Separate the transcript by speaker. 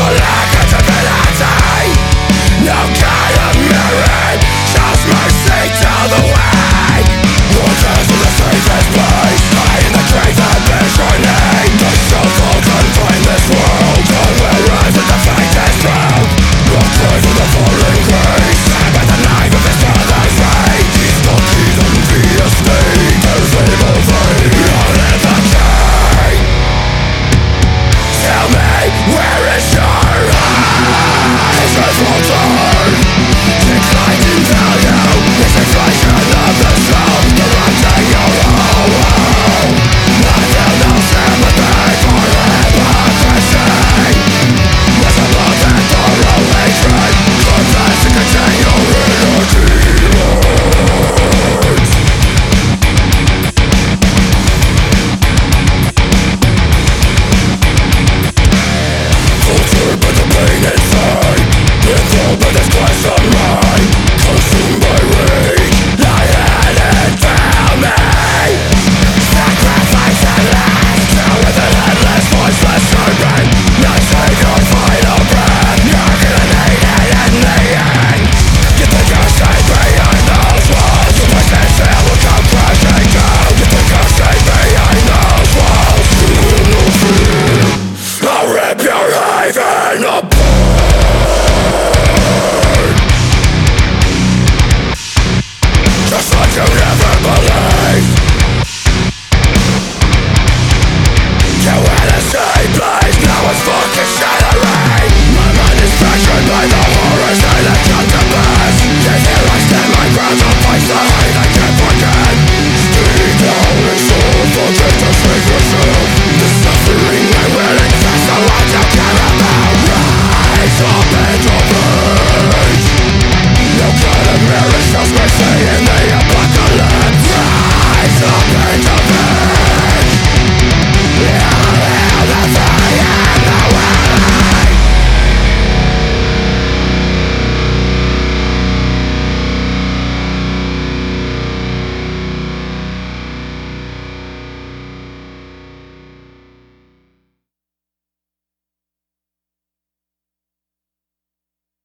Speaker 1: for lack of divinity No God